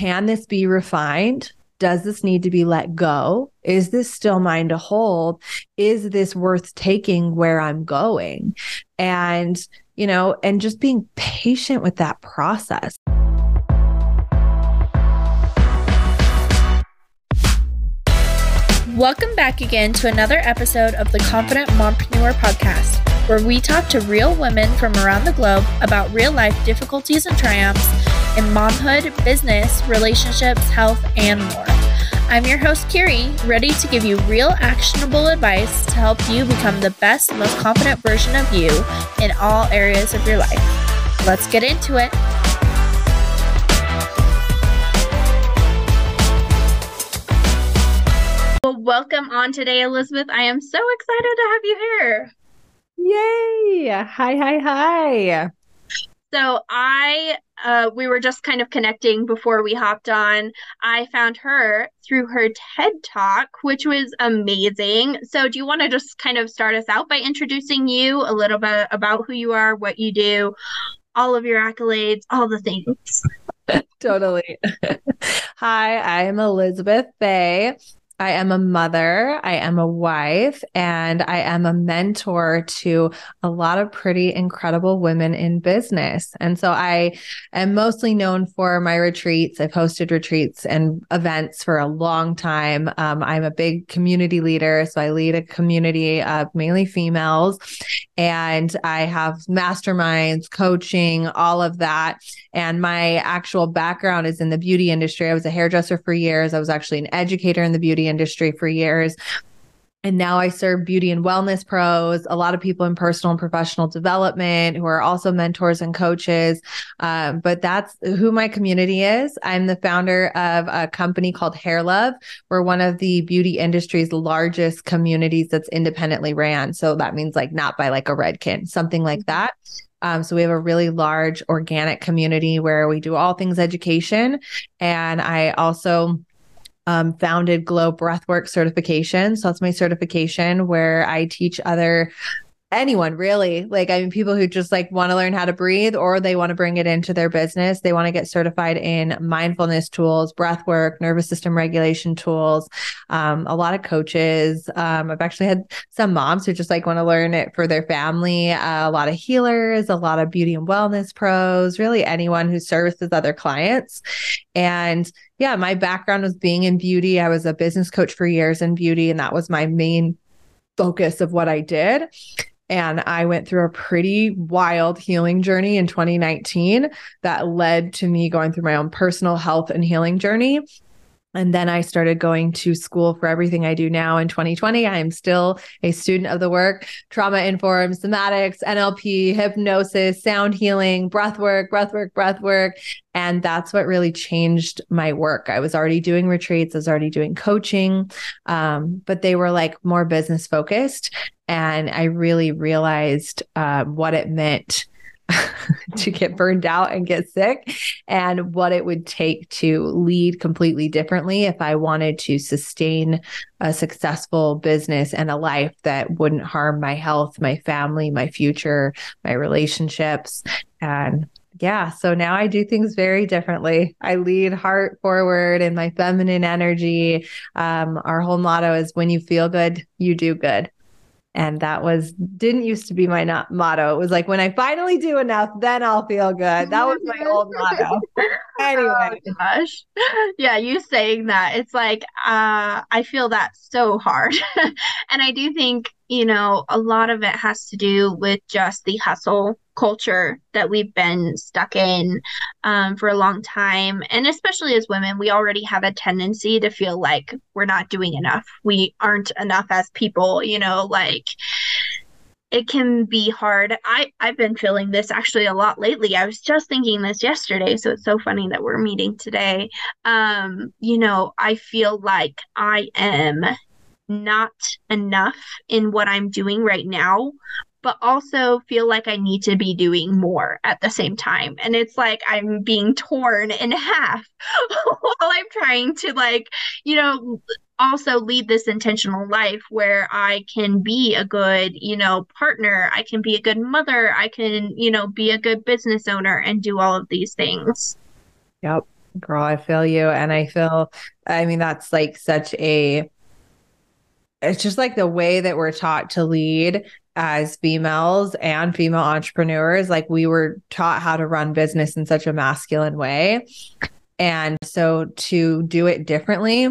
can this be refined? Does this need to be let go? Is this still mine to hold? Is this worth taking where I'm going? And, you know, and just being patient with that process. Welcome back again to another episode of the Confident Mompreneur podcast, where we talk to real women from around the globe about real life difficulties and triumphs in momhood, business, relationships, health, and more. I'm your host, Kiri, ready to give you real actionable advice to help you become the best, most confident version of you in all areas of your life. Let's get into it. Well, welcome on today, Elizabeth. I am so excited to have you here. Yay! Hi, hi, hi. So I uh, we were just kind of connecting before we hopped on. I found her through her TED Talk, which was amazing. So, do you want to just kind of start us out by introducing you a little bit about who you are, what you do, all of your accolades, all the things? totally. Hi, I am Elizabeth Faye. I am a mother, I am a wife, and I am a mentor to a lot of pretty incredible women in business. And so I am mostly known for my retreats. I've hosted retreats and events for a long time. Um, I'm a big community leader. So I lead a community of mainly females, and I have masterminds, coaching, all of that. And my actual background is in the beauty industry. I was a hairdresser for years, I was actually an educator in the beauty industry for years. And now I serve beauty and wellness pros, a lot of people in personal and professional development who are also mentors and coaches. Um, but that's who my community is. I'm the founder of a company called Hair Love. We're one of the beauty industry's largest communities that's independently ran. So that means like not by like a Redken, something like mm-hmm. that. Um, so we have a really large organic community where we do all things education. And I also um, founded Glow Breathwork certification. So that's my certification where I teach other anyone really. Like i mean people who just like want to learn how to breathe or they want to bring it into their business they want to get certified in mindfulness tools breath work nervous system regulation tools um, a lot of coaches. Um, i've actually had some moms who just like want to learn it for their family uh, a lot of healers a lot of beauty and wellness pros really anyone who services other clients. And yeah my background was being in beauty. I was a business coach for years in beauty and that was my main focus of what I did. And I went through a pretty wild healing journey in 2019 that led to me going through my own personal health and healing journey. And then I started going to school for everything I do now in 2020. I am still a student of the work, trauma informed somatics, NLP, hypnosis, sound healing, breath work, breath work, breath work. And that's what really changed my work. I was already doing retreats, I was already doing coaching, um, but they were like more business focused. And I really realized uh, what it meant to get burned out and get sick and what it would take to lead completely differently if I wanted to sustain a successful business and a life that wouldn't harm my health, my family, my future, my relationships. And yeah, so now I do things very differently. I lead heart forward and my feminine energy. Um, our whole motto is when you feel good, you do good and that was didn't used to be my not, motto. It was like when i finally do enough then i'll feel good. That was my old motto. Anyway. Oh, gosh. Yeah you saying that it's like uh i feel that so hard. And i do think you know a lot of it has to do with just the hustle culture that we've been stuck in um, for a long time. And especially as women, we already have a tendency to feel like we're not doing enough. We aren't enough as people, you know, like it can be hard. I I've been feeling this actually a lot lately. I was just thinking this yesterday, so it's so funny that we're meeting today. Um, you know, I feel like I am not enough in what I'm doing right now but also feel like I need to be doing more at the same time. And it's like I'm being torn in half while I'm trying to, like, you know, also lead this intentional life where I can be a good, you know, partner, I can be a good mother, I can, you know, be a good business owner and do all of these things. Yep. Girl, I feel you. And I feel, I mean, that's like such a, it's just like the way that we're taught to lead as females and female entrepreneurs. Like we were taught how to run business in such a masculine way. And so to do it differently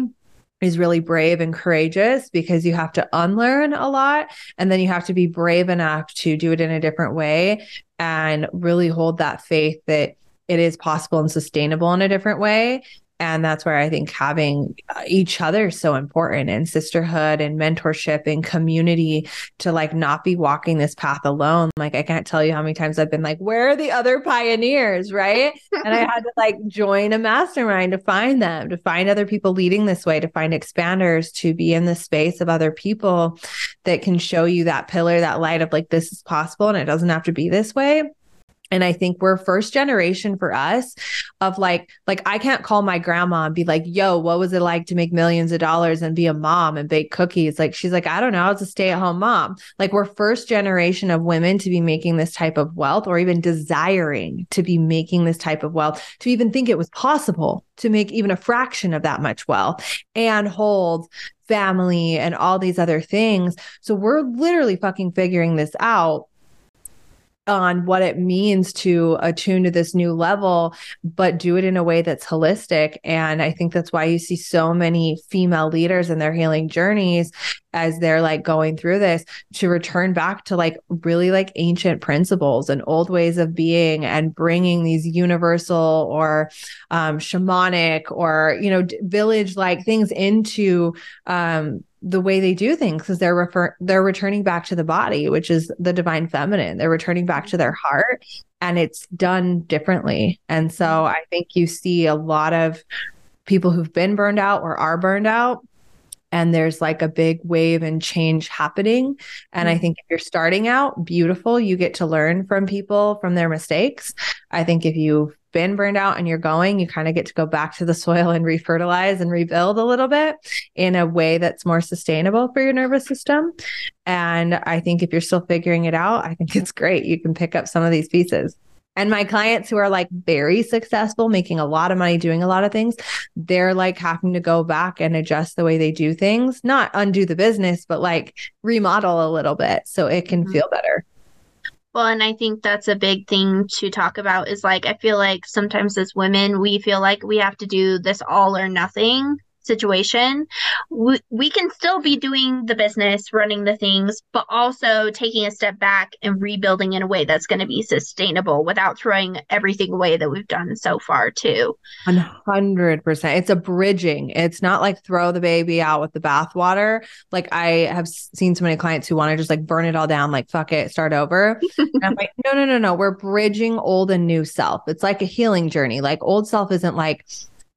is really brave and courageous because you have to unlearn a lot and then you have to be brave enough to do it in a different way and really hold that faith that it is possible and sustainable in a different way and that's where i think having uh, each other is so important and sisterhood and mentorship and community to like not be walking this path alone. Like i can't tell you how many times i've been like where are the other pioneers? Right? And i had to like join a mastermind to find them to find other people leading this way to find expanders to be in the space of other people that can show you that pillar that light of like this is possible and it doesn't have to be this way and I think we're first generation for us of like, like I can't call my grandma and be like, yo, what was it like to make millions of dollars and be a mom and bake cookies? Like, she's like, I don't know. I was a stay at home mom. Like, we're first generation of women to be making this type of wealth or even desiring to be making this type of wealth, to even think it was possible to make even a fraction of that much wealth and hold family and all these other things. So we're literally fucking figuring this out on what it means to attune to this new level, but do it in a way that's holistic. And I think that's why you see so many female leaders in their healing journeys as they're like going through this to return back to like really like ancient principles and old ways of being and bringing these universal or um, shamanic or you know village like things into um, the way they do things because they're refer they're returning back to the body which is the divine feminine they're returning back to their heart and it's done differently and so mm-hmm. i think you see a lot of people who've been burned out or are burned out and there's like a big wave and change happening and i mm-hmm. think if you're starting out beautiful you get to learn from people from their mistakes i think if you been burned out and you're going, you kind of get to go back to the soil and refertilize and rebuild a little bit in a way that's more sustainable for your nervous system. And I think if you're still figuring it out, I think it's great. You can pick up some of these pieces. And my clients who are like very successful, making a lot of money, doing a lot of things, they're like having to go back and adjust the way they do things, not undo the business, but like remodel a little bit so it can mm-hmm. feel better. Well, and I think that's a big thing to talk about is like, I feel like sometimes as women, we feel like we have to do this all or nothing situation, we, we can still be doing the business, running the things, but also taking a step back and rebuilding in a way that's going to be sustainable without throwing everything away that we've done so far, too. 100%. It's a bridging. It's not like throw the baby out with the bathwater. Like I have seen so many clients who want to just like burn it all down, like fuck it, start over. I'm like, no, no, no, no. We're bridging old and new self. It's like a healing journey. Like old self isn't like,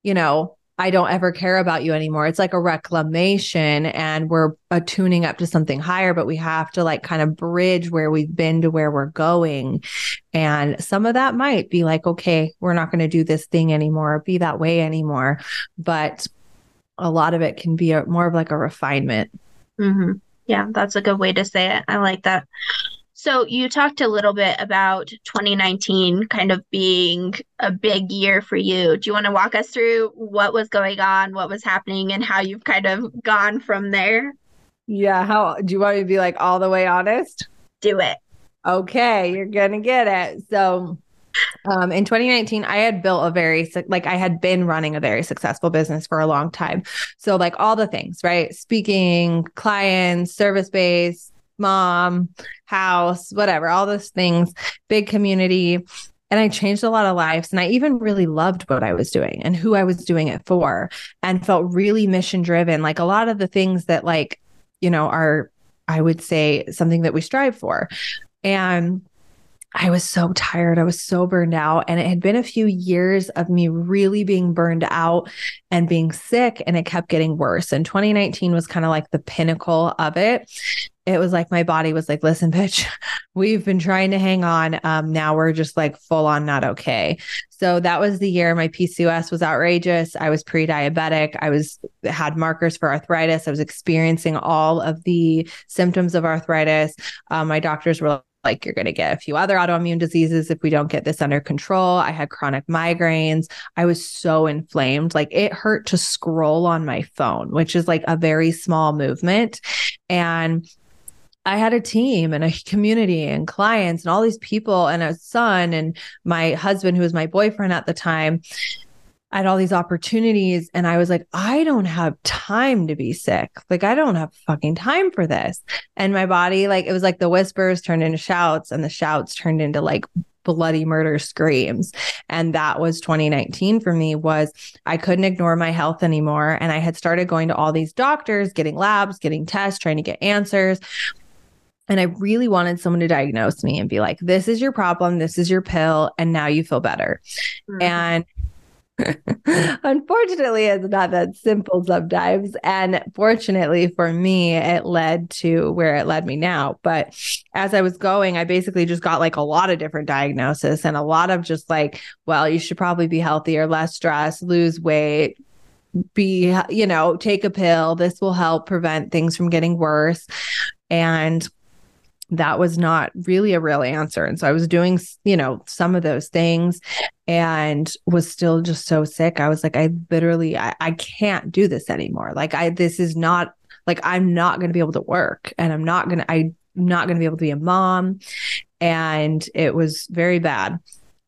you know, I don't ever care about you anymore. It's like a reclamation and we're attuning up to something higher, but we have to like kind of bridge where we've been to where we're going. And some of that might be like, okay, we're not going to do this thing anymore, be that way anymore. But a lot of it can be a, more of like a refinement. Mm-hmm. Yeah, that's a good way to say it. I like that. So you talked a little bit about 2019 kind of being a big year for you. Do you want to walk us through what was going on, what was happening, and how you've kind of gone from there? Yeah. How do you want me to be like all the way honest? Do it. Okay, you're gonna get it. So um, in 2019, I had built a very like I had been running a very successful business for a long time. So like all the things, right? Speaking, clients, service based, mom, house, whatever, all those things, big community. And I changed a lot of lives. And I even really loved what I was doing and who I was doing it for and felt really mission driven. Like a lot of the things that, like, you know, are, I would say, something that we strive for. And I was so tired. I was so burned out. And it had been a few years of me really being burned out and being sick, and it kept getting worse. And 2019 was kind of like the pinnacle of it. It was like my body was like, listen, bitch, we've been trying to hang on. Um, now we're just like full on not okay. So that was the year my PCOS was outrageous. I was pre-diabetic. I was had markers for arthritis. I was experiencing all of the symptoms of arthritis. Um, my doctors were like you're going to get a few other autoimmune diseases if we don't get this under control. I had chronic migraines. I was so inflamed. Like it hurt to scroll on my phone, which is like a very small movement. And I had a team and a community and clients and all these people and a son and my husband, who was my boyfriend at the time. I had all these opportunities and I was like, I don't have time to be sick. Like, I don't have fucking time for this. And my body, like, it was like the whispers turned into shouts and the shouts turned into like bloody murder screams and that was 2019 for me was i couldn't ignore my health anymore and i had started going to all these doctors getting labs getting tests trying to get answers and I really wanted someone to diagnose me and be like, this is your problem. This is your pill. And now you feel better. Mm-hmm. And Unfortunately, it's not that simple sometimes. And fortunately for me, it led to where it led me now. But as I was going, I basically just got like a lot of different diagnosis and a lot of just like, well, you should probably be healthier, less stress, lose weight, be, you know, take a pill. This will help prevent things from getting worse. And that was not really a real answer. And so I was doing, you know, some of those things and was still just so sick. I was like, I literally, I, I can't do this anymore. Like, I, this is not like, I'm not going to be able to work and I'm not going to, I'm not going to be able to be a mom. And it was very bad.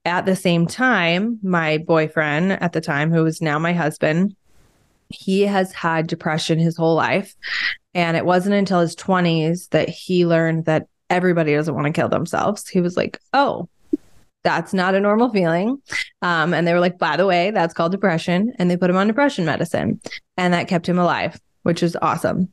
At the same time, my boyfriend at the time, who is now my husband, he has had depression his whole life. And it wasn't until his 20s that he learned that everybody doesn't want to kill themselves. He was like, oh, that's not a normal feeling. Um, and they were like, by the way, that's called depression. And they put him on depression medicine. And that kept him alive, which is awesome.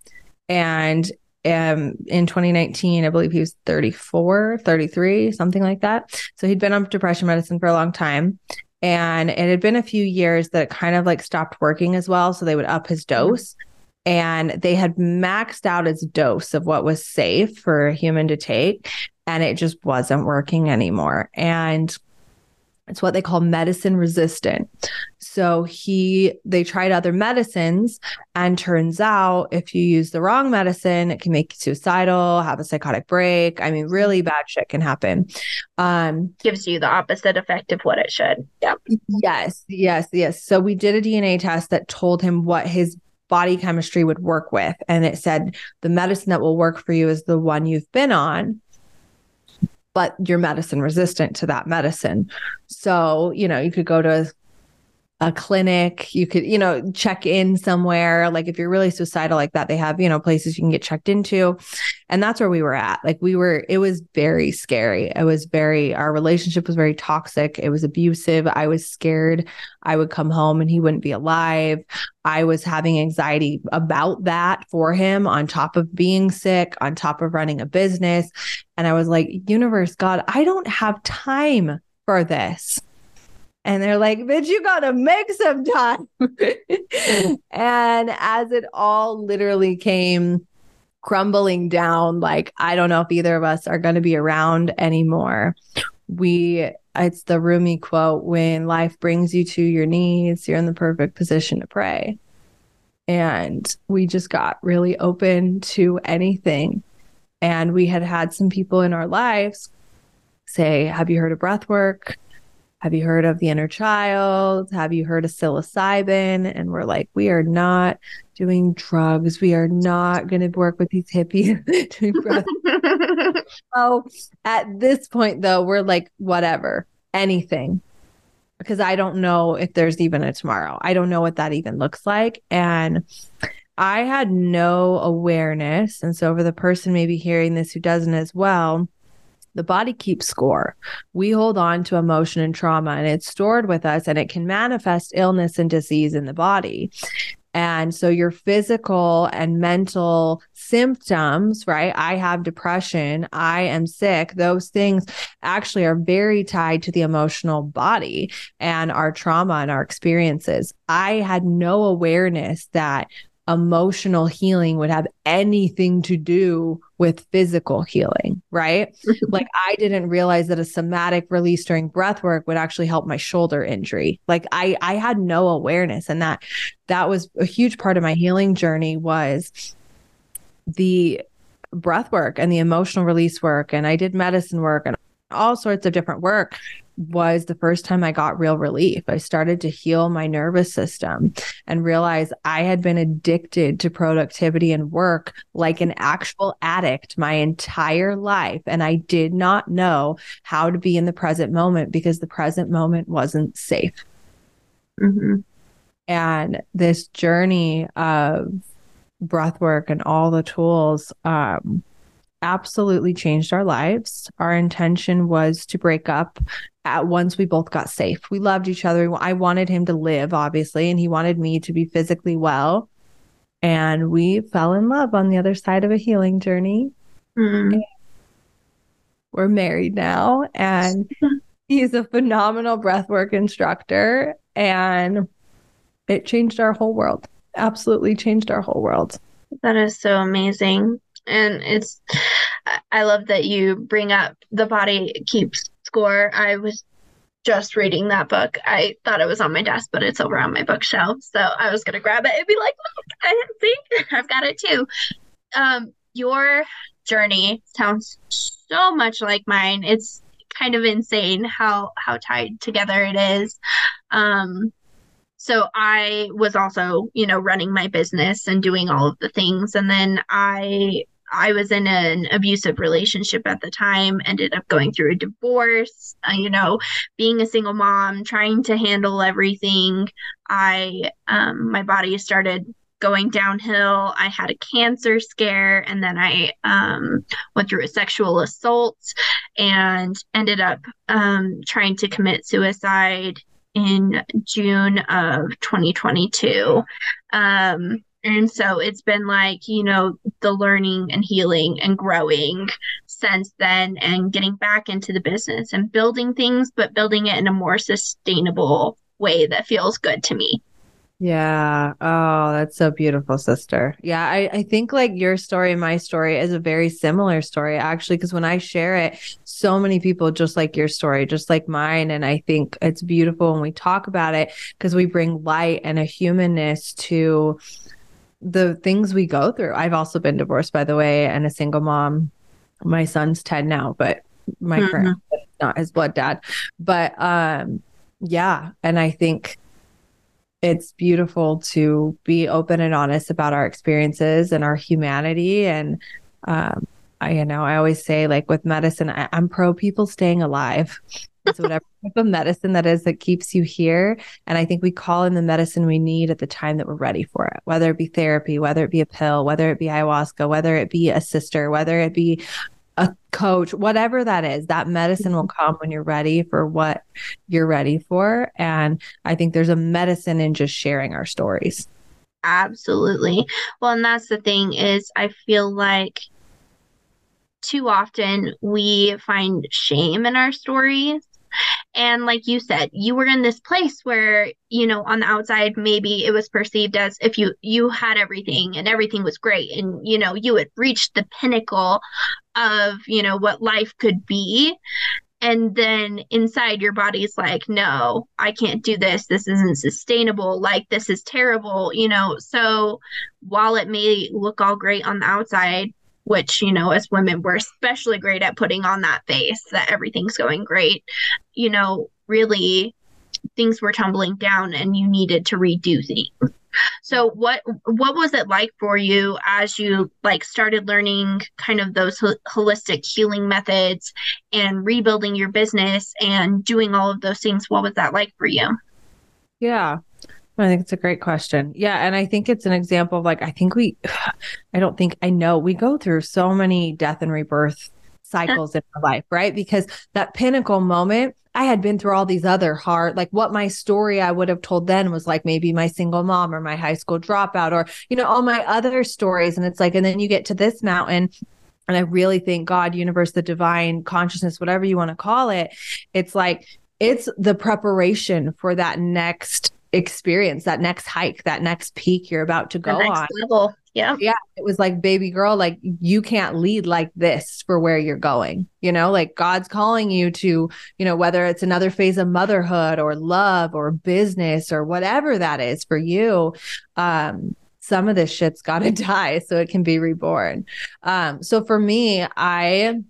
And um, in 2019, I believe he was 34, 33, something like that. So he'd been on depression medicine for a long time. And it had been a few years that it kind of like stopped working as well. So they would up his mm-hmm. And they had maxed out its dose of what was safe for a human to take and it just wasn't working anymore. And it's what they call medicine resistant. So he they tried other medicines and turns out if you use the wrong medicine it can make you suicidal have a psychotic break. I mean really bad shit can happen. Um gives you the opposite effect of what it should. Yep. Yes yes yes. So we did a dna test that told him what his body chemistry would work with. And it said the medicine that will work for you is the one you've been on, but you're medicine resistant to that medicine. So, you know, you could go to a clinic you could you know check in somewhere. Like if you're really suicidal like that they have you know places you can get checked into. And that's where we were at. Like we were it was very scary. It was very our relationship was very toxic. It was abusive. I was scared i would come home and he wouldn't be alive. I was having anxiety about that for him on top of being sick on top of running a business. And i was like universe god i don't have time for this and they're like, bitch, you gotta make some time. and as it all literally came crumbling down, like, I don't know if either of us are gonna be around anymore. We it's the Rumi quote when life brings you to your knees, you're in the perfect position to pray. And we just got really open to anything. And we had had some people in our lives say, Have you heard of breath work? Have you heard of the inner child? Have you heard of psilocybin? And we're like, we are not doing drugs. We are not going to work with these hippies. so oh, at this point, though, we're like, whatever, anything. Because I don't know if there's even a tomorrow. I don't know what that even looks like. And I had no awareness. And so, for the person maybe hearing this who doesn't as well, the body keeps score. We hold on to emotion and trauma, and it's stored with us, and it can manifest illness and disease in the body. And so your physical and mental symptoms, right? I have depression, I am sick. Those things actually are very tied to the emotional body and our trauma and our experiences. I had no awareness that emotional healing would have anything to do with physical healing, right? like I didn't realize that a somatic release during breath work would actually help my shoulder injury. Like I I had no awareness and that that was a huge part of my healing journey was the breath work and the emotional release work and I did medicine work and all sorts of different work was the first time I got real relief. I started to heal my nervous system and realize I had been addicted to productivity and work like an actual addict my entire life. And I did not know how to be in the present moment because the present moment wasn't safe. Mm-hmm. And this journey of breath work and all the tools, um, absolutely changed our lives. Our intention was to break up at once we both got safe. We loved each other. I wanted him to live, obviously, and he wanted me to be physically well. And we fell in love on the other side of a healing journey. Mm. We're married now, and he's a phenomenal breathwork instructor. And it changed our whole world. Absolutely changed our whole world. That is so amazing and it's i love that you bring up the body keeps score. I was just reading that book. I thought it was on my desk but it's over on my bookshelf. So i was going to grab it and be like look i see i've got it too. Um your journey sounds so much like mine. It's kind of insane how how tied together it is. Um so I was also, you know, running my business and doing all of the things. And then I I was in an abusive relationship at the time, ended up going through a divorce, uh, you know, being a single mom, trying to handle everything. I, um, my body started going downhill. I had a cancer scare, and then I um, went through a sexual assault and ended up um, trying to commit suicide in June of 2022. Um, and so it's been like, you know, the learning and healing and growing since then and getting back into the business and building things, but building it in a more sustainable way that feels good to me. Yeah. Oh, that's so beautiful, sister. Yeah. I, I think like your story and my story is a very similar story, actually, because when I share it, so many people just like your story, just like mine. And I think it's beautiful when we talk about it because we bring light and a humanness to the things we go through. I've also been divorced, by the way, and a single mom. My son's 10 now, but my mm-hmm. current not his blood dad. But um yeah, and I think it's beautiful to be open and honest about our experiences and our humanity and um I, you know, I always say like with medicine, I, I'm pro people staying alive. It's whatever type of medicine that is that keeps you here. And I think we call in the medicine we need at the time that we're ready for it, whether it be therapy, whether it be a pill, whether it be ayahuasca, whether it be a sister, whether it be a coach, whatever that is, that medicine will come when you're ready for what you're ready for. And I think there's a medicine in just sharing our stories. Absolutely. Well, and that's the thing is I feel like too often we find shame in our stories and like you said, you were in this place where, you know, on the outside, maybe it was perceived as if you you had everything and everything was great and you know, you had reached the pinnacle of, you know, what life could be. And then inside your body's like, no, I can't do this. This isn't sustainable. Like, this is terrible, you know. So while it may look all great on the outside, which you know as women we're especially great at putting on that face that everything's going great. You know really things were tumbling down and you needed to redo things. So what what was it like for you as you like started learning kind of those holistic healing methods and rebuilding your business and doing all of those things? What was that like for you? Yeah I think it's a great question. Yeah. And I think it's an example of like, I think we, I don't think I know, we go through so many death and rebirth cycles in our life, right? Because that pinnacle moment, I had been through all these other hard, like what my story I would have told then was like maybe my single mom or my high school dropout or, you know, all my other stories. And it's like, and then you get to this mountain. And I really think God, universe, the divine consciousness, whatever you want to call it, it's like, it's the preparation for that next experience that next hike that next peak you're about to go on. level. Yeah. Yeah it was like baby girl like you can't lead like this for where you're going you know? Like god's calling you to you know whether it's another phase of motherhood or love or business or whatever that is for you um some of this shit's got to die so it can be reborn. Um, so for me, I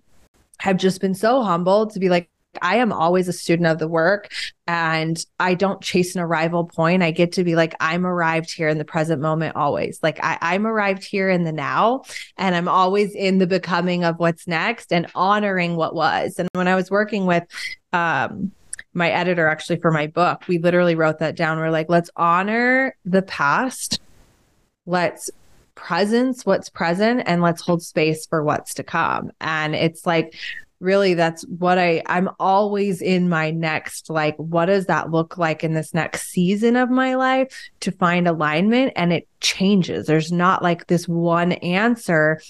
have just been so humbled to be like, I am always a student of the work and I don't chase an arrival point. I get to be like, I'm arrived here in the present moment always. Like I, am arrived here in the now and I'm always in the becoming of what's next and honoring what was. And when I was working with um my editor actually for my book, we literally wrote that down. We're like, let's honor the past. Let's presence what's present and let's hold space for what's to come. And it's like really that's what I I'm always in my next like what does that look like in this next season of my life to find alignment and it changes. There's not like this one answer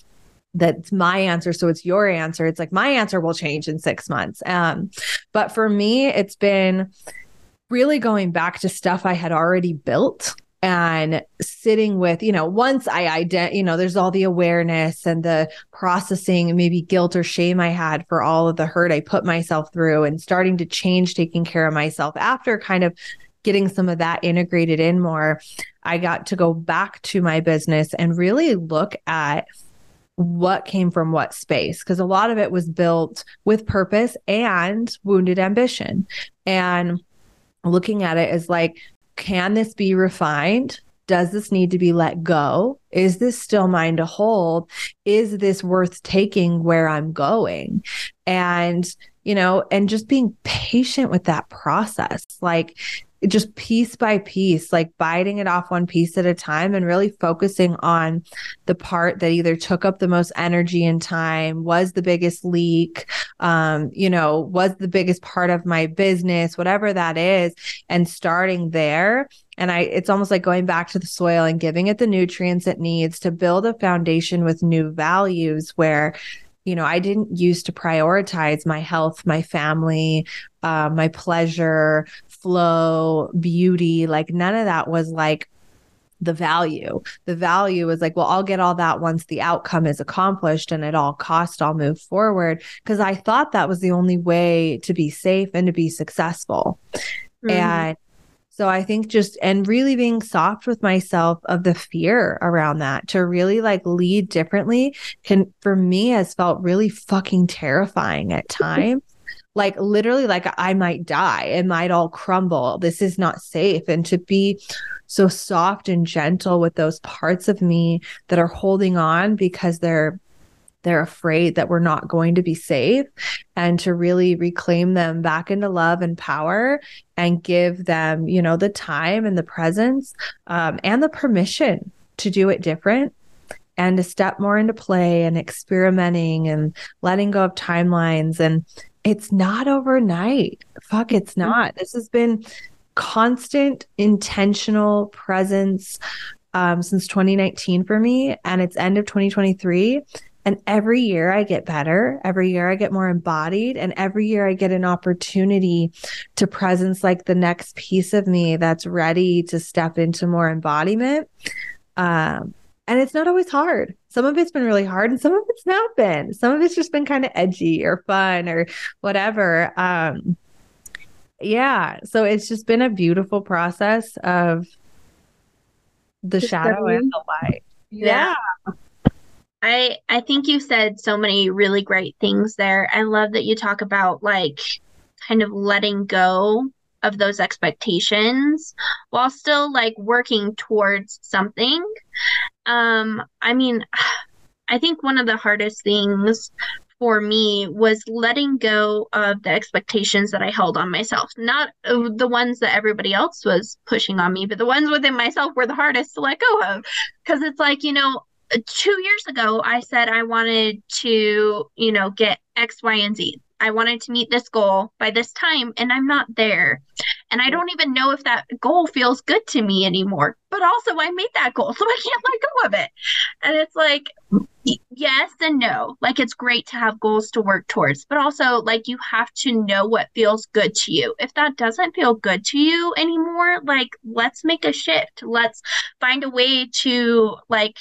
that's my answer so it's your answer. It's like my answer will change in 6 months. Um but for me it's been really going back to stuff I had already built and sitting with you know once i ident you know there's all the awareness and the processing maybe guilt or shame i had for all of the hurt i put myself through and starting to change taking care of myself after kind of getting some of that integrated in more i got to go back to my business and really look at what came from what space because a lot of it was built with purpose and wounded ambition. And looking at it as like can this be refined? Does this need to be let go? Is this still mine to hold? Is this worth taking where I'm going? And, you know, and just being patient with that process. Like, just piece by piece, like biting it off one piece at a time and really focusing on the part that either took up the most energy and time, was the biggest leak, um, you know, was the biggest part of my business, whatever that is, and starting there. And I, it's almost like going back to the soil and giving it the nutrients it needs to build a foundation with new values where you know, I didn't used to prioritize my health, my family, uh, my pleasure, flow, beauty. Like none of that was like the value. The value is like, well, I'll get all that once the outcome is accomplished and at all cost, I'll move forward. Cause I thought that was the only way to be safe and to be successful. Mm-hmm. And so I think just and really being soft with myself of the fear around that to really like lead differently can for me has felt really fucking terrifying at times. Like literally like I might die, it might all crumble. This is not safe. And to be so soft and gentle with those parts of me that are holding on because they're they're afraid that we're not going to be safe and to really reclaim them back into love and power and give them you know the time and the presence um, and the permission to do it different and to step more into play and experimenting and letting go of timelines and it's not overnight fuck it's mm-hmm. not this has been constant intentional presence um, since 2019 for me and it's end of 2023 and every year I get better. Every year I get more embodied. And every year I get an opportunity to presence like the next piece of me that's ready to step into more embodiment. Um, and it's not always hard. Some of it's been really hard and some of it's not been. Some of it's just been kind of edgy or fun or whatever. Um, yeah. So it's just been a beautiful process of the shadow and the light. yeah. yeah. I I think you said so many really great things there. I love that you talk about like kind of letting go of those expectations while still like working towards something. Um I mean I think one of the hardest things for me was letting go of the expectations that I held on myself. Not the ones that everybody else was pushing on me, but the ones within myself were the hardest to let go of. Because it's like, you know, two years ago, I said I wanted to, you know, get X, Y, and Z. I wanted to meet this goal by this time, and I'm not there. And I don't even know if that goal feels good to me anymore. But also, I made that goal, so I can't let go of it. And it's like, yes and no. Like, it's great to have goals to work towards, but also, like, you have to know what feels good to you. If that doesn't feel good to you anymore, like, let's make a shift. Let's find a way to, like,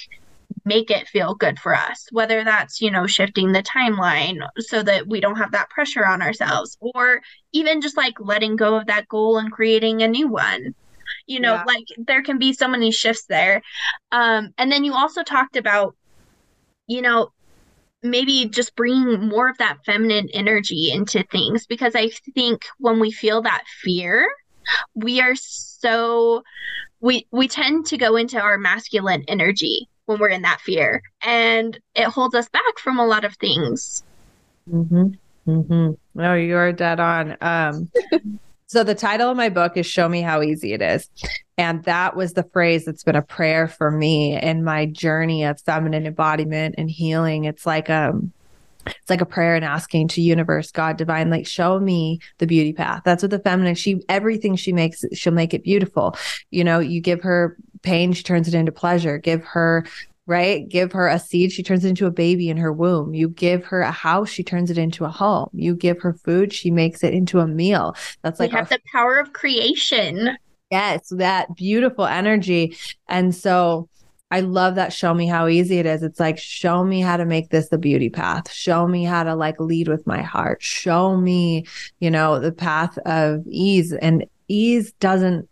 make it feel good for us, whether that's, you know, shifting the timeline so that we don't have that pressure on ourselves, or even just like letting go of that goal and creating a new one. you know yeah. like there can be so many shifts there um and then you also talked about you know maybe just bringing more of that feminine energy into things because i think when we feel that fear we are so we we tend to go into our masculine energy when we're in that fear and it holds us back from a lot of things mm-hmm. Mm-hmm. No, you are dead on. Um, so the title of my book is "Show Me How Easy It Is," and that was the phrase that's been a prayer for me in my journey of feminine embodiment and healing. It's like um, it's like a prayer and asking to universe, God, divine, like show me the beauty path. That's what the feminine. She everything she makes, she'll make it beautiful. You know, you give her pain, she turns it into pleasure. Give her right? Give her a seed, she turns it into a baby in her womb. You give her a house, she turns it into a home. You give her food, she makes it into a meal. That's like we have our- the power of creation. Yes, that beautiful energy. And so I love that show me how easy it is. It's like show me how to make this the beauty path. Show me how to like lead with my heart. Show me, you know, the path of ease and ease doesn't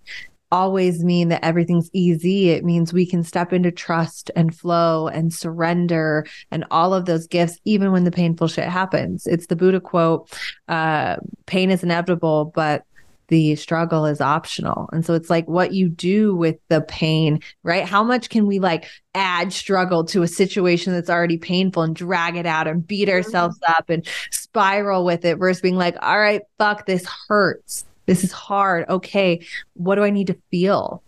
always mean that everything's easy. It means we can step into trust and flow and surrender and all of those gifts, even when the painful shit happens. It's the Buddha quote uh, pain is inevitable, but the struggle is optional. And so it's like what you do with the pain, right? How much can we like add struggle to a situation that's already painful and drag it out and beat mm-hmm. ourselves up and spiral with it versus being like, all right, fuck, this hurts this is hard. Okay. What do I need to feel?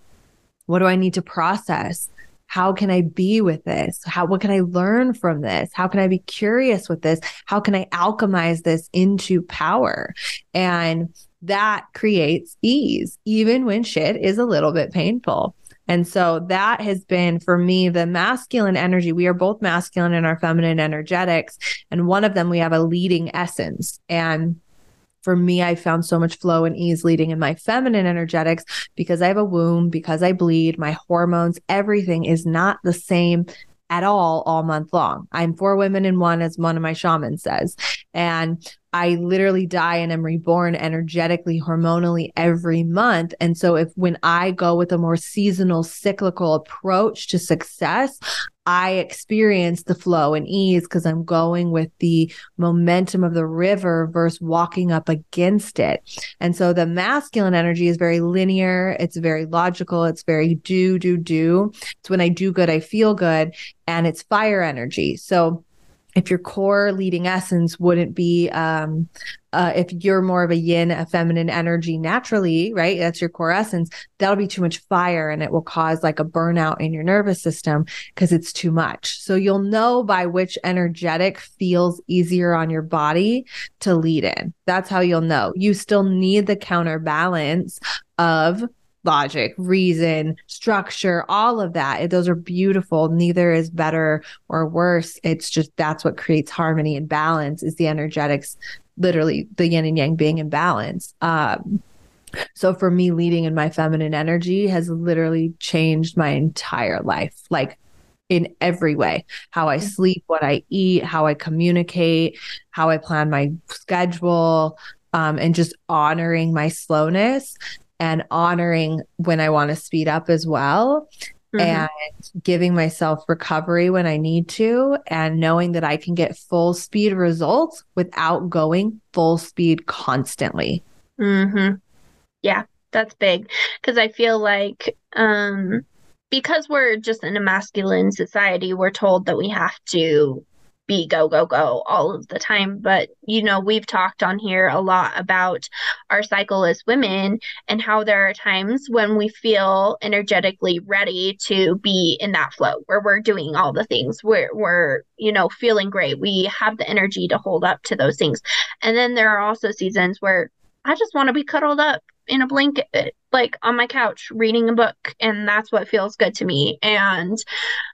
What do I need to process? How can I be with this? How, what can I learn from this? How can I be curious with this? How can I alchemize this into power? And that creates ease, even when shit is a little bit painful. And so that has been for me the masculine energy. We are both masculine in our feminine energetics. And one of them, we have a leading essence. And for me, I found so much flow and ease leading in my feminine energetics because I have a womb, because I bleed, my hormones, everything is not the same at all all month long. I'm four women in one, as one of my shamans says. And I literally die and am reborn energetically, hormonally every month. And so, if when I go with a more seasonal, cyclical approach to success, I experience the flow and ease because I'm going with the momentum of the river versus walking up against it. And so the masculine energy is very linear, it's very logical, it's very do, do, do. It's when I do good, I feel good, and it's fire energy. So if your core leading essence wouldn't be um, uh, if you're more of a yin a feminine energy naturally right? That's your core essence that'll be too much fire and it will cause like a burnout in your nervous system because it's too much. So you'll know by which energetic feels easier on your body to lead in. That's how you'll know. You still need the counterbalance of logic, reason, structure, all of that. Those are beautiful. Neither is better or worse. It's just that's what creates harmony and balance is the energetics, literally the yin and yang being in balance. Um, so for me, leading in my feminine energy has literally changed my entire life. Like in every way how I sleep, what I eat, how I communicate, how I plan my schedule, um, and just honoring my slowness and honoring when I want to speed up as well. Mm-hmm. And giving myself recovery when I need to, and knowing that I can get full speed results without going full speed constantly. Mm-hmm. Yeah, that's big because I feel like um, because we're just in a masculine society, we're told that we have to be go go go all of the time. But you know we've talked on here a lot about our cycle as women and how there are times when we feel energetically ready to be in that flow where we're doing all the things. We're we're you know feeling great. We have the energy to hold up to those things. And then there are also seasons where I just want to be cuddled up in a blanket like on my couch reading a book and that's what feels good to me. And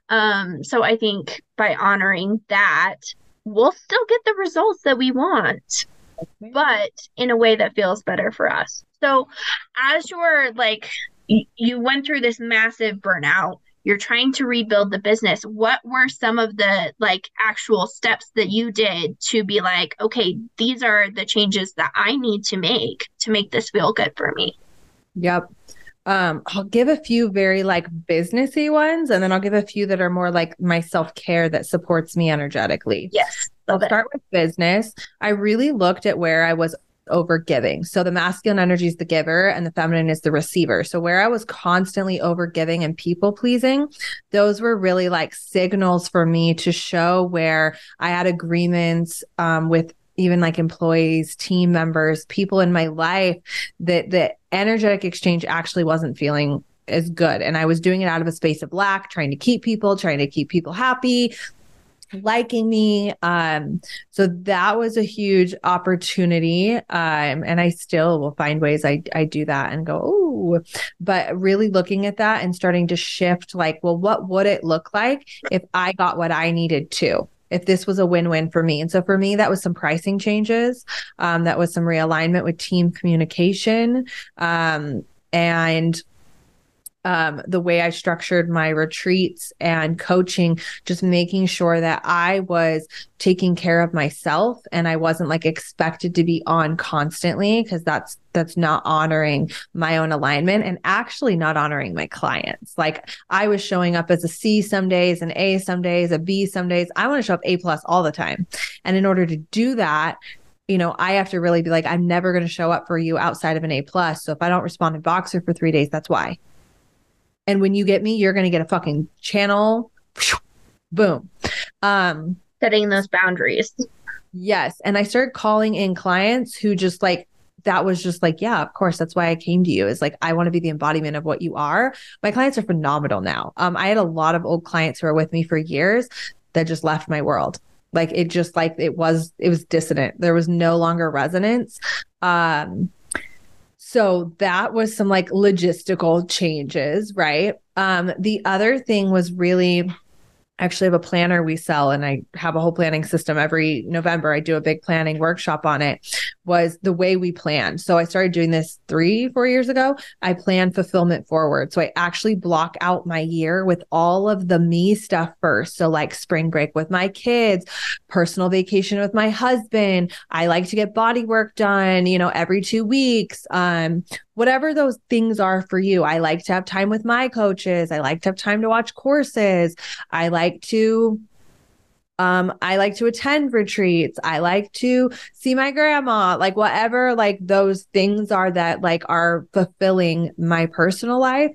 um so i think by honoring that we'll still get the results that we want but in a way that feels better for us. So as you're like you went through this massive burnout you're trying to rebuild the business what were some of the like actual steps that you did to be like okay these are the changes that i need to make to make this feel good for me yep um, I'll give a few very like businessy ones, and then I'll give a few that are more like my self care that supports me energetically. Yes. I'll start with business. I really looked at where I was over giving. So the masculine energy is the giver and the feminine is the receiver. So where I was constantly over giving and people pleasing, those were really like signals for me to show where I had agreements um, with even like employees, team members, people in my life that the energetic exchange actually wasn't feeling as good. And I was doing it out of a space of lack, trying to keep people, trying to keep people happy, liking me. Um, so that was a huge opportunity. Um, and I still will find ways I, I do that and go, oh, but really looking at that and starting to shift like, well, what would it look like if I got what I needed to? If this was a win-win for me, and so for me, that was some pricing changes, um, that was some realignment with team communication, um, and um, the way I structured my retreats and coaching, just making sure that I was taking care of myself and I wasn't like expected to be on constantly because that's that's not honoring my own alignment and actually not honoring my clients. Like I was showing up as a C some days, an A some days, a B some days. I want to show up A plus all the time. And in order to do that, you know, I have to really be like, I'm never going to show up for you outside of an A plus. So if I don't respond in Voxer for three days, that's why. And when you get me, you're going to get a fucking channel. Boom. Um, Setting those boundaries. Yes. And I started calling in clients who just like, that was just like, yeah, of course. That's why I came to you. Is like, I want to be the embodiment of what you are. My clients are phenomenal now. Um, I had a lot of old clients who are with me for years that just left my world. Like it just like it was, it was dissonant. There was no longer resonance. Um, so that was some like logistical changes, right? Um, the other thing was really actually have a planner we sell and I have a whole planning system every November. I do a big planning workshop on it. Was the way we plan. So I started doing this three, four years ago. I plan fulfillment forward. So I actually block out my year with all of the me stuff first. So like spring break with my kids, personal vacation with my husband. I like to get body work done, you know, every two weeks. Um, whatever those things are for you. I like to have time with my coaches. I like to have time to watch courses. I like to um, I like to attend retreats. I like to see my grandma, like whatever, like those things are that like are fulfilling my personal life.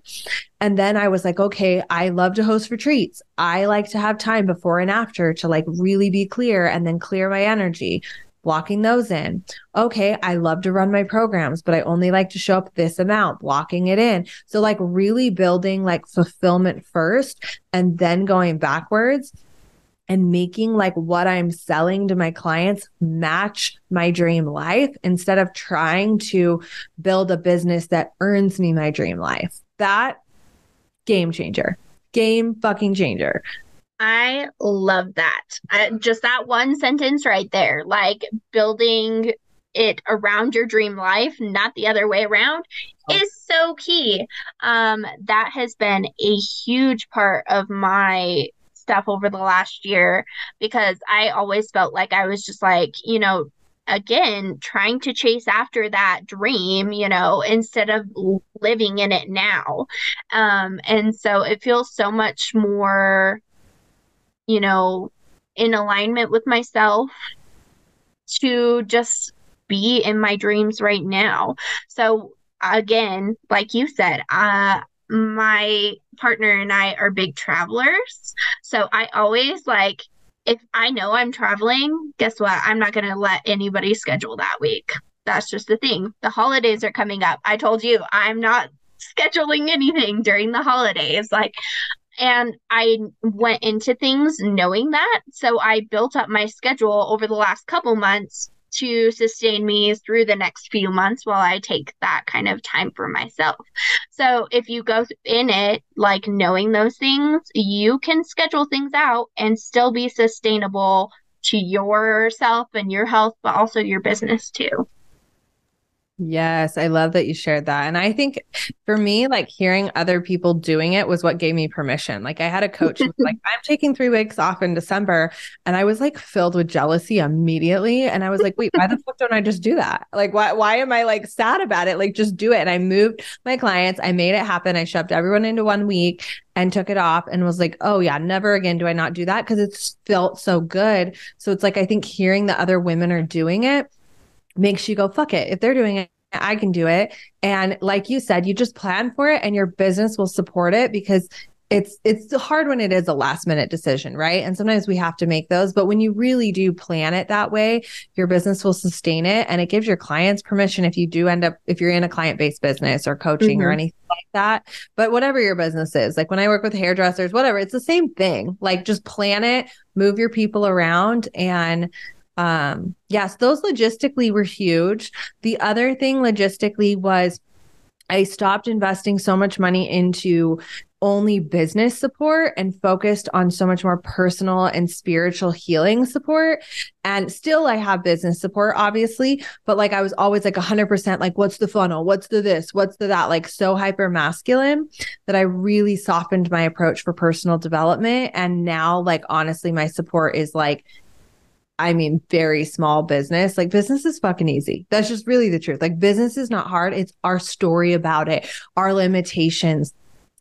And then I was like, okay, I love to host retreats. I like to have time before and after to like really be clear and then clear my energy blocking those in. Okay, I love to run my programs, but I only like to show up this amount, blocking it in. So, like, really building like fulfillment first and then going backwards and making like what I'm selling to my clients match my dream life instead of trying to build a business that earns me my dream life. That game changer, game fucking changer. I love that. I, just that one sentence right there, like building it around your dream life, not the other way around, oh. is so key. Um, that has been a huge part of my stuff over the last year because I always felt like I was just like, you know, again trying to chase after that dream you know instead of living in it now um and so it feels so much more you know, in alignment with myself to just be in my dreams right now. So again, like you said, uh my partner and I are big travelers. So I always like if I know I'm traveling, guess what? I'm not going to let anybody schedule that week. That's just the thing. The holidays are coming up. I told you I'm not scheduling anything during the holidays. Like and I went into things knowing that. So I built up my schedule over the last couple months to sustain me through the next few months while I take that kind of time for myself. So if you go in it like knowing those things, you can schedule things out and still be sustainable to yourself and your health, but also your business too. Yes, I love that you shared that. And I think for me, like hearing other people doing it was what gave me permission. Like I had a coach who was like, I'm taking three weeks off in December. And I was like filled with jealousy immediately. And I was like, wait, why the fuck don't I just do that? Like, why why am I like sad about it? Like just do it. And I moved my clients, I made it happen. I shoved everyone into one week and took it off and was like, oh yeah, never again do I not do that because it's felt so good. So it's like I think hearing that other women are doing it makes you go, fuck it. If they're doing it, I can do it. And like you said, you just plan for it and your business will support it because it's it's hard when it is a last minute decision, right? And sometimes we have to make those, but when you really do plan it that way, your business will sustain it and it gives your clients permission if you do end up if you're in a client-based business or coaching mm-hmm. or anything like that. But whatever your business is, like when I work with hairdressers, whatever, it's the same thing. Like just plan it, move your people around and um, yes, those logistically were huge. The other thing logistically was I stopped investing so much money into only business support and focused on so much more personal and spiritual healing support. And still, I have business support, obviously, but like I was always like 100% like, what's the funnel? What's the this? What's the that? Like so hyper masculine that I really softened my approach for personal development. And now, like, honestly, my support is like, I mean, very small business. Like business is fucking easy. That's just really the truth. Like business is not hard. It's our story about it, our limitations,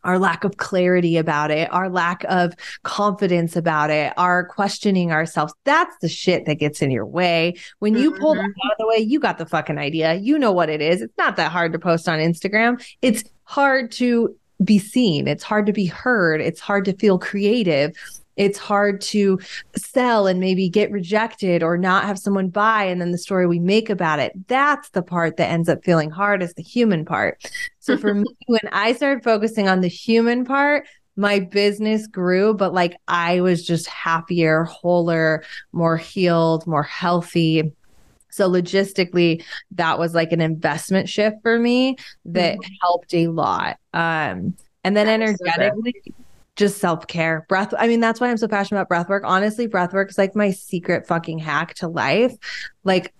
our lack of clarity about it, our lack of confidence about it, our questioning ourselves. That's the shit that gets in your way. When you pull that mm-hmm. out of the way, you got the fucking idea. You know what it is. It's not that hard to post on Instagram. It's hard to be seen. It's hard to be heard. It's hard to feel creative it's hard to sell and maybe get rejected or not have someone buy and then the story we make about it. That's the part that ends up feeling hard is the human part. So for me when i started focusing on the human part my business grew but like i was just happier wholer more healed more healthy. So logistically that was like an investment shift for me that mm-hmm. helped a lot. Um and then energetically so just self care. Breath. I mean, that's why I'm so passionate about breath work. Honestly, breath work is like my secret fucking hack to life. Like,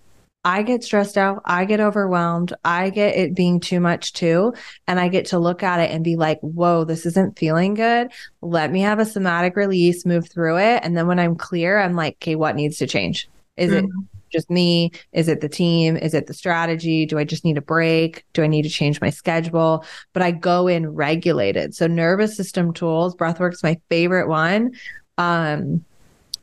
I get stressed out. I get overwhelmed. I get it being too much too. And I get to look at it and be like, whoa, this isn't feeling good. Let me have a somatic release, move through it. And then when I'm clear, I'm like, okay, what needs to change? Is mm-hmm. it just me? Is it the team? Is it the strategy? Do I just need a break? Do I need to change my schedule? But I go in regulated. So nervous system tools, breathwork's my favorite one. Um,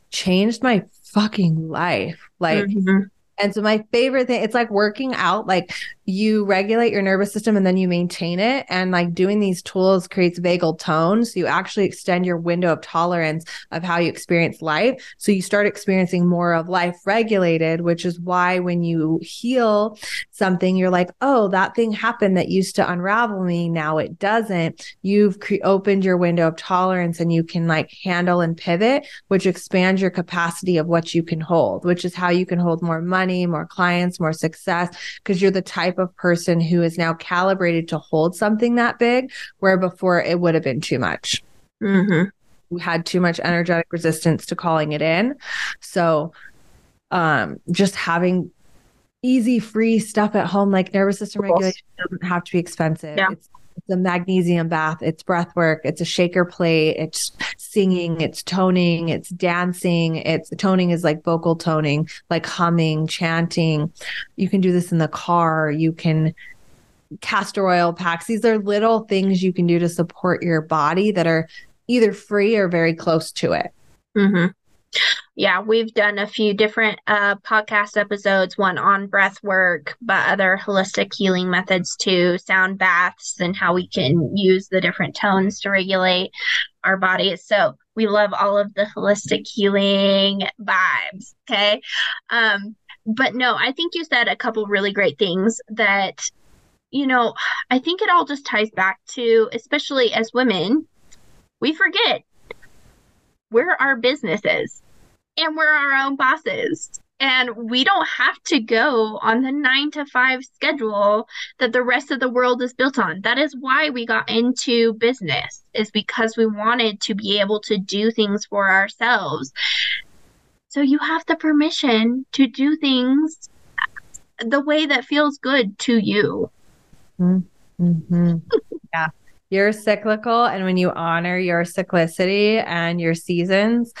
changed my fucking life. Like mm-hmm. And so my favorite thing, it's like working out, like you regulate your nervous system and then you maintain it. And like doing these tools creates vagal tone. So you actually extend your window of tolerance of how you experience life. So you start experiencing more of life regulated, which is why when you heal something, you're like, oh, that thing happened that used to unravel me. Now it doesn't. You've cre- opened your window of tolerance and you can like handle and pivot, which expands your capacity of what you can hold, which is how you can hold more money money, more clients, more success, because you're the type of person who is now calibrated to hold something that big, where before it would have been too much. Mm-hmm. We had too much energetic resistance to calling it in. So, um, just having easy, free stuff at home, like nervous system regulation, doesn't have to be expensive. Yeah. It's it's a magnesium bath, it's breath work, it's a shaker plate, it's singing, it's toning, it's dancing, it's toning is like vocal toning, like humming, chanting. You can do this in the car, you can castor oil packs. These are little things you can do to support your body that are either free or very close to it. Mm-hmm yeah, we've done a few different uh, podcast episodes, one on breath work, but other holistic healing methods too, sound baths, and how we can use the different tones to regulate our bodies. So we love all of the holistic healing vibes. Okay. Um, but no, I think you said a couple really great things that, you know, I think it all just ties back to, especially as women, we forget we're our businesses and we're our own bosses. And we don't have to go on the nine to five schedule that the rest of the world is built on. That is why we got into business, is because we wanted to be able to do things for ourselves. So you have the permission to do things the way that feels good to you. Mm-hmm. yeah. You're cyclical. And when you honor your cyclicity and your seasons,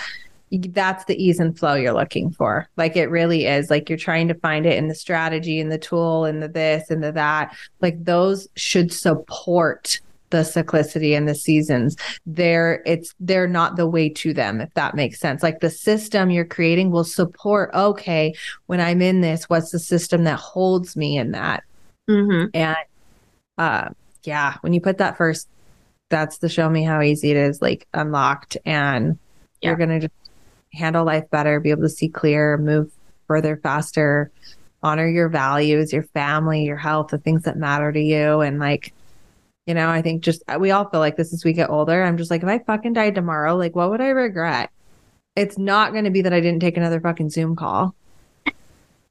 that's the ease and flow you're looking for. Like it really is. Like you're trying to find it in the strategy and the tool and the this and the that. Like those should support the cyclicity and the seasons they're it's they're not the way to them if that makes sense like the system you're creating will support okay when i'm in this what's the system that holds me in that mm-hmm. and uh yeah when you put that first that's the show me how easy it is like unlocked and yeah. you're gonna just handle life better be able to see clear move further faster honor your values your family your health the things that matter to you and like you know, I think just we all feel like this as we get older. I'm just like, if I fucking died tomorrow, like, what would I regret? It's not going to be that I didn't take another fucking Zoom call.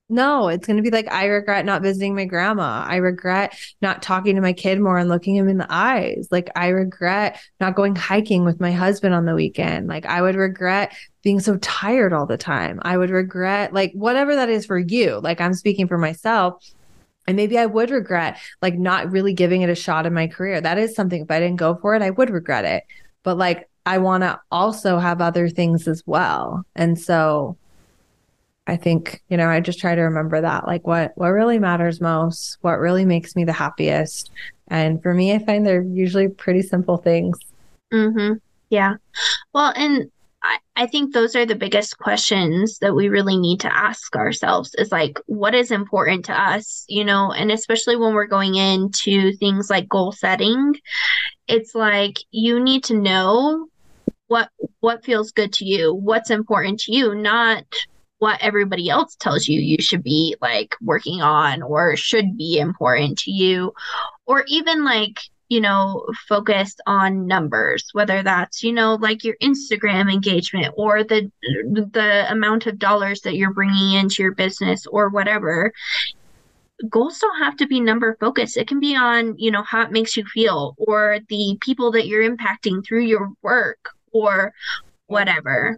No, it's going to be like, I regret not visiting my grandma. I regret not talking to my kid more and looking him in the eyes. Like, I regret not going hiking with my husband on the weekend. Like, I would regret being so tired all the time. I would regret, like, whatever that is for you. Like, I'm speaking for myself and maybe I would regret like not really giving it a shot in my career. That is something if I didn't go for it, I would regret it. But like I want to also have other things as well. And so I think, you know, I just try to remember that like what what really matters most, what really makes me the happiest. And for me, I find they're usually pretty simple things. Mhm. Yeah. Well, and I, I think those are the biggest questions that we really need to ask ourselves is like, what is important to us, you know, and especially when we're going into things like goal setting, it's like you need to know what what feels good to you, what's important to you, not what everybody else tells you you should be like working on or should be important to you. Or even like you know, focused on numbers, whether that's, you know, like your Instagram engagement or the the amount of dollars that you're bringing into your business or whatever. Goals don't have to be number focused. It can be on, you know, how it makes you feel or the people that you're impacting through your work or whatever.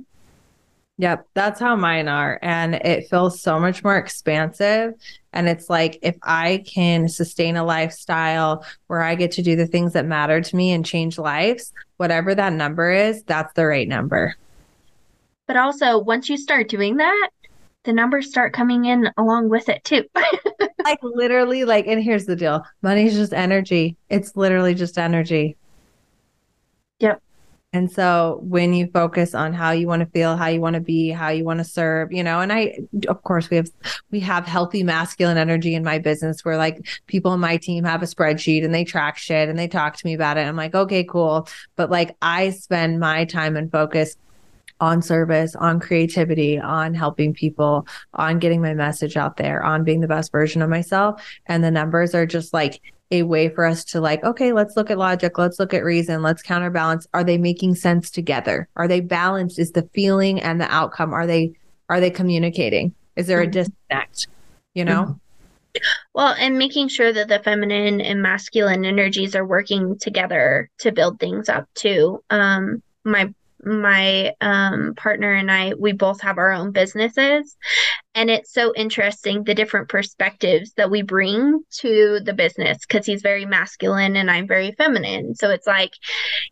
Yep, that's how mine are. And it feels so much more expansive. And it's like if I can sustain a lifestyle where I get to do the things that matter to me and change lives, whatever that number is, that's the right number. But also, once you start doing that, the numbers start coming in along with it too. like literally, like, and here's the deal money's just energy. It's literally just energy. And so when you focus on how you want to feel, how you want to be, how you want to serve, you know, and I of course we have we have healthy masculine energy in my business where like people in my team have a spreadsheet and they track shit and they talk to me about it. I'm like, okay, cool. But like I spend my time and focus on service, on creativity, on helping people, on getting my message out there, on being the best version of myself. And the numbers are just like a way for us to like, okay, let's look at logic, let's look at reason, let's counterbalance. Are they making sense together? Are they balanced? Is the feeling and the outcome are they are they communicating? Is there a mm-hmm. disconnect? You know? Mm-hmm. Well, and making sure that the feminine and masculine energies are working together to build things up too. Um my my um, partner and I, we both have our own businesses. And it's so interesting the different perspectives that we bring to the business because he's very masculine and I'm very feminine. So it's like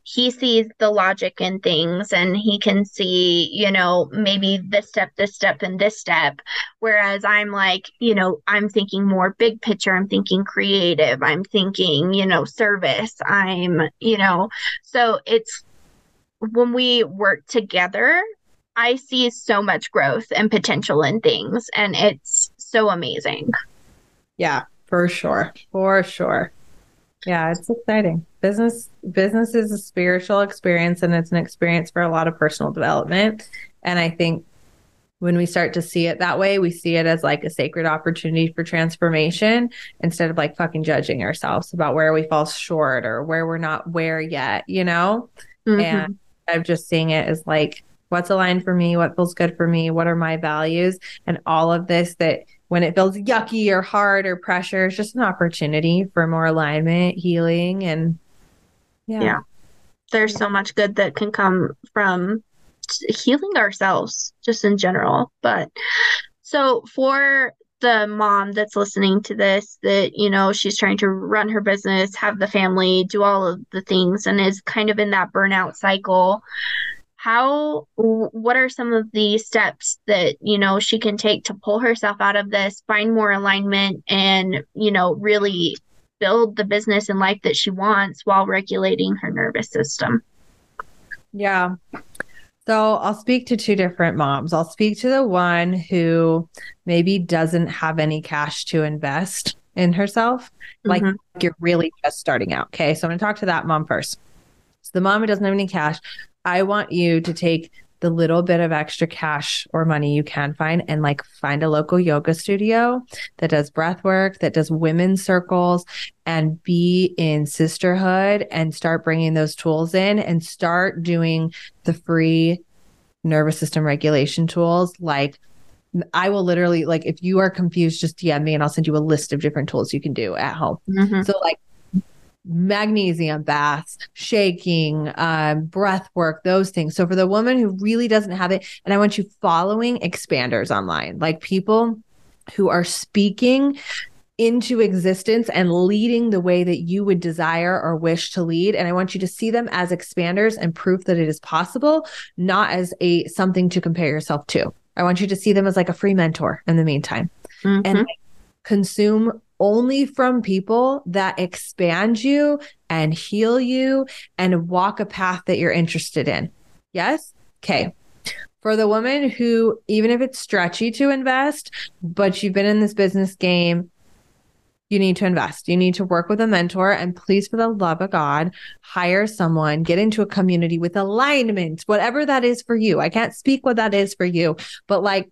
he sees the logic in things and he can see, you know, maybe this step, this step, and this step. Whereas I'm like, you know, I'm thinking more big picture. I'm thinking creative. I'm thinking, you know, service. I'm, you know, so it's, when we work together, I see so much growth and potential in things, and it's so amazing. Yeah, for sure. For sure. Yeah, it's exciting. Business business is a spiritual experience and it's an experience for a lot of personal development. And I think when we start to see it that way, we see it as like a sacred opportunity for transformation instead of like fucking judging ourselves about where we fall short or where we're not where yet, you know? Mm-hmm. And of just seeing it as like what's aligned for me, what feels good for me, what are my values, and all of this that when it feels yucky or hard or pressure, it's just an opportunity for more alignment, healing, and yeah. yeah. There's so much good that can come from healing ourselves just in general. But so for the mom that's listening to this that you know she's trying to run her business have the family do all of the things and is kind of in that burnout cycle. How what are some of the steps that you know she can take to pull herself out of this find more alignment and you know really build the business and life that she wants while regulating her nervous system? Yeah so I'll speak to two different moms. I'll speak to the one who maybe doesn't have any cash to invest in herself. Like mm-hmm. you're really just starting out. Okay. So I'm going to talk to that mom first. So the mom who doesn't have any cash, I want you to take the little bit of extra cash or money you can find and like find a local yoga studio that does breath work, that does women's circles and be in sisterhood and start bringing those tools in and start doing the free nervous system regulation tools like I will literally like if you are confused, just DM me and I'll send you a list of different tools you can do at home. Mm-hmm. So like magnesium baths, shaking, um, breath work, those things. So for the woman who really doesn't have it, and I want you following expanders online, like people who are speaking into existence and leading the way that you would desire or wish to lead and i want you to see them as expanders and proof that it is possible not as a something to compare yourself to i want you to see them as like a free mentor in the meantime mm-hmm. and consume only from people that expand you and heal you and walk a path that you're interested in. Yes? Okay. For the woman who, even if it's stretchy to invest, but you've been in this business game, you need to invest. You need to work with a mentor. And please, for the love of God, hire someone, get into a community with alignment, whatever that is for you. I can't speak what that is for you, but like,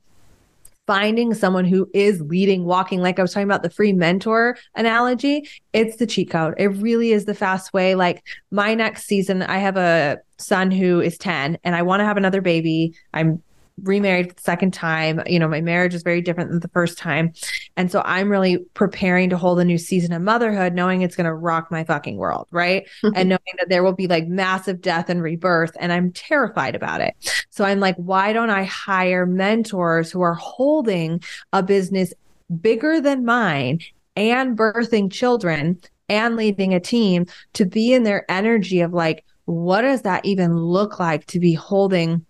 finding someone who is leading, walking, like I was talking about the free mentor analogy, it's the cheat code. It really is the fast way. Like my next season, I have a son who is 10 and I want to have another baby. I'm remarried for the second time. You know, my marriage is very different than the first time. And so I'm really preparing to hold a new season of motherhood, knowing it's going to rock my fucking world. Right. Mm-hmm. And knowing that there will be like massive death and rebirth. And I'm terrified about it. So I'm like, why don't I hire mentors who are holding a business bigger than mine and birthing children and leading a team to be in their energy of like, what does that even look like to be holding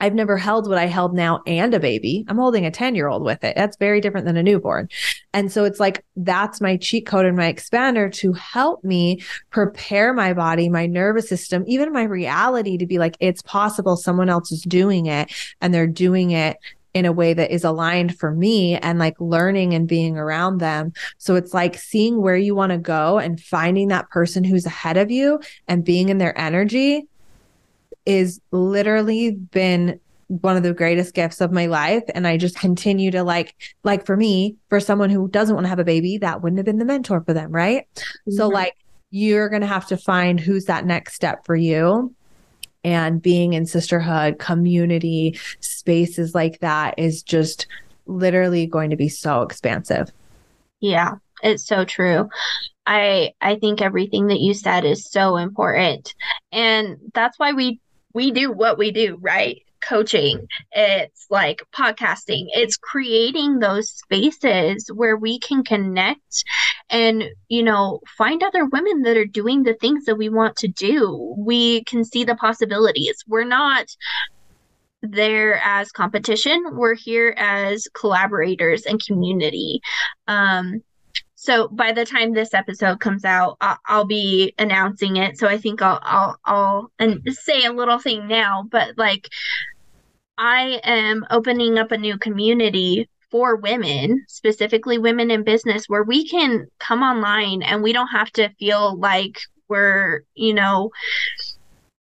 I've never held what I held now and a baby. I'm holding a 10 year old with it. That's very different than a newborn. And so it's like, that's my cheat code and my expander to help me prepare my body, my nervous system, even my reality to be like, it's possible someone else is doing it and they're doing it in a way that is aligned for me and like learning and being around them. So it's like seeing where you want to go and finding that person who's ahead of you and being in their energy is literally been one of the greatest gifts of my life. And i just continue to like like for me for someone who doesn't want to have a baby that wouldn't have been the mentor for them right? Mm-hmm. so like you're going to have to find who's that next step for you. And being in sisterhood community spaces like that is just literally going to be so expansive. Yeah it's so true. I i think everything that you said is so important. And that's why we we do what we do, right? Coaching, it's like podcasting, it's creating those spaces where we can connect and, you know, find other women that are doing the things that we want to do. We can see the possibilities. We're not there as competition, we're here as collaborators and community. Um, so by the time this episode comes out, I'll, I'll be announcing it. So I think I'll I'll I'll and say a little thing now, but like I am opening up a new community for women, specifically women in business, where we can come online and we don't have to feel like we're, you know,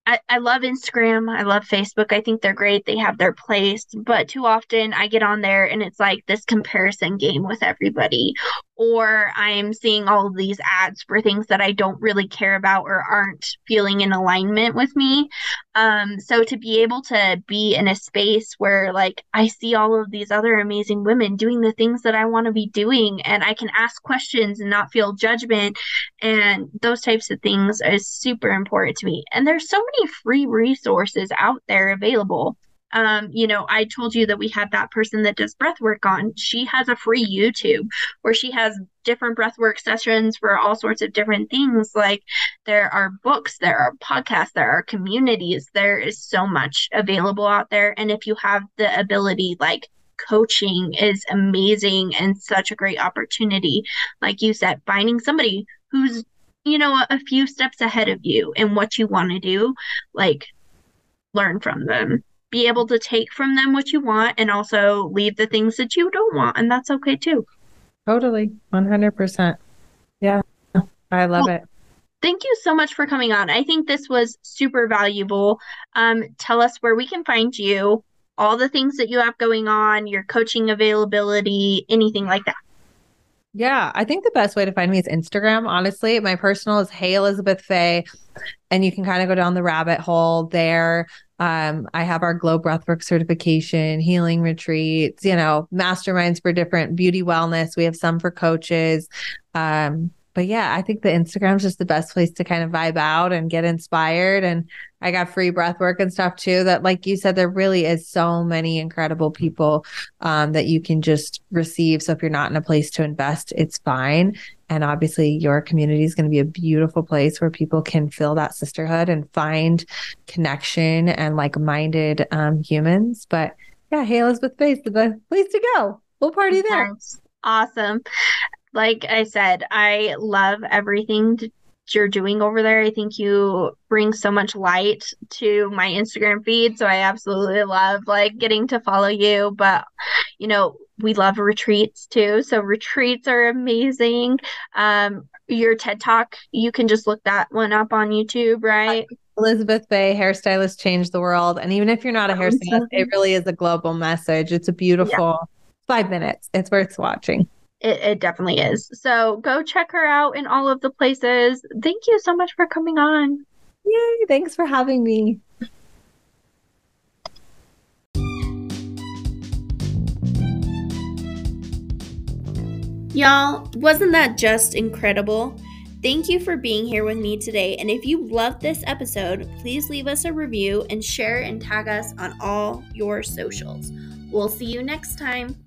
I, I love Instagram. I love Facebook. I think they're great. They have their place. But too often I get on there and it's like this comparison game with everybody. Or I'm seeing all of these ads for things that I don't really care about or aren't feeling in alignment with me. Um, so to be able to be in a space where like I see all of these other amazing women doing the things that I want to be doing and I can ask questions and not feel judgment and those types of things is super important to me. And there's so many free resources out there available. Um, you know, I told you that we had that person that does breath work on. She has a free YouTube where she has different breathwork sessions for all sorts of different things. Like there are books, there are podcasts, there are communities. There is so much available out there. And if you have the ability, like coaching is amazing and such a great opportunity. Like you said, finding somebody who's, you know, a few steps ahead of you and what you want to do, like learn from them. Be able to take from them what you want and also leave the things that you don't want. And that's okay too. Totally. 100%. Yeah. I love well, it. Thank you so much for coming on. I think this was super valuable. Um, tell us where we can find you, all the things that you have going on, your coaching availability, anything like that. Yeah, I think the best way to find me is Instagram. Honestly, my personal is Hey Elizabeth Faye, and you can kind of go down the rabbit hole there. Um, I have our Glow Breathwork certification, healing retreats, you know, masterminds for different beauty wellness. We have some for coaches. Um, but yeah, I think the Instagram is just the best place to kind of vibe out and get inspired. And I got free breath work and stuff too. That, like you said, there really is so many incredible people um, that you can just receive. So if you're not in a place to invest, it's fine. And obviously, your community is going to be a beautiful place where people can feel that sisterhood and find connection and like minded um, humans. But yeah, Hey Elizabeth Faye, the place to go. We'll party there. Awesome like I said, I love everything you're doing over there. I think you bring so much light to my Instagram feed. So I absolutely love like getting to follow you. But, you know, we love retreats too. So retreats are amazing. Um, your TED Talk, you can just look that one up on YouTube, right? Elizabeth Faye, hairstylist changed the world. And even if you're not a hairstylist, it really is a global message. It's a beautiful yeah. five minutes. It's worth watching. It, it definitely is. So go check her out in all of the places. Thank you so much for coming on. Yay. Thanks for having me. Y'all, wasn't that just incredible? Thank you for being here with me today. And if you loved this episode, please leave us a review and share and tag us on all your socials. We'll see you next time.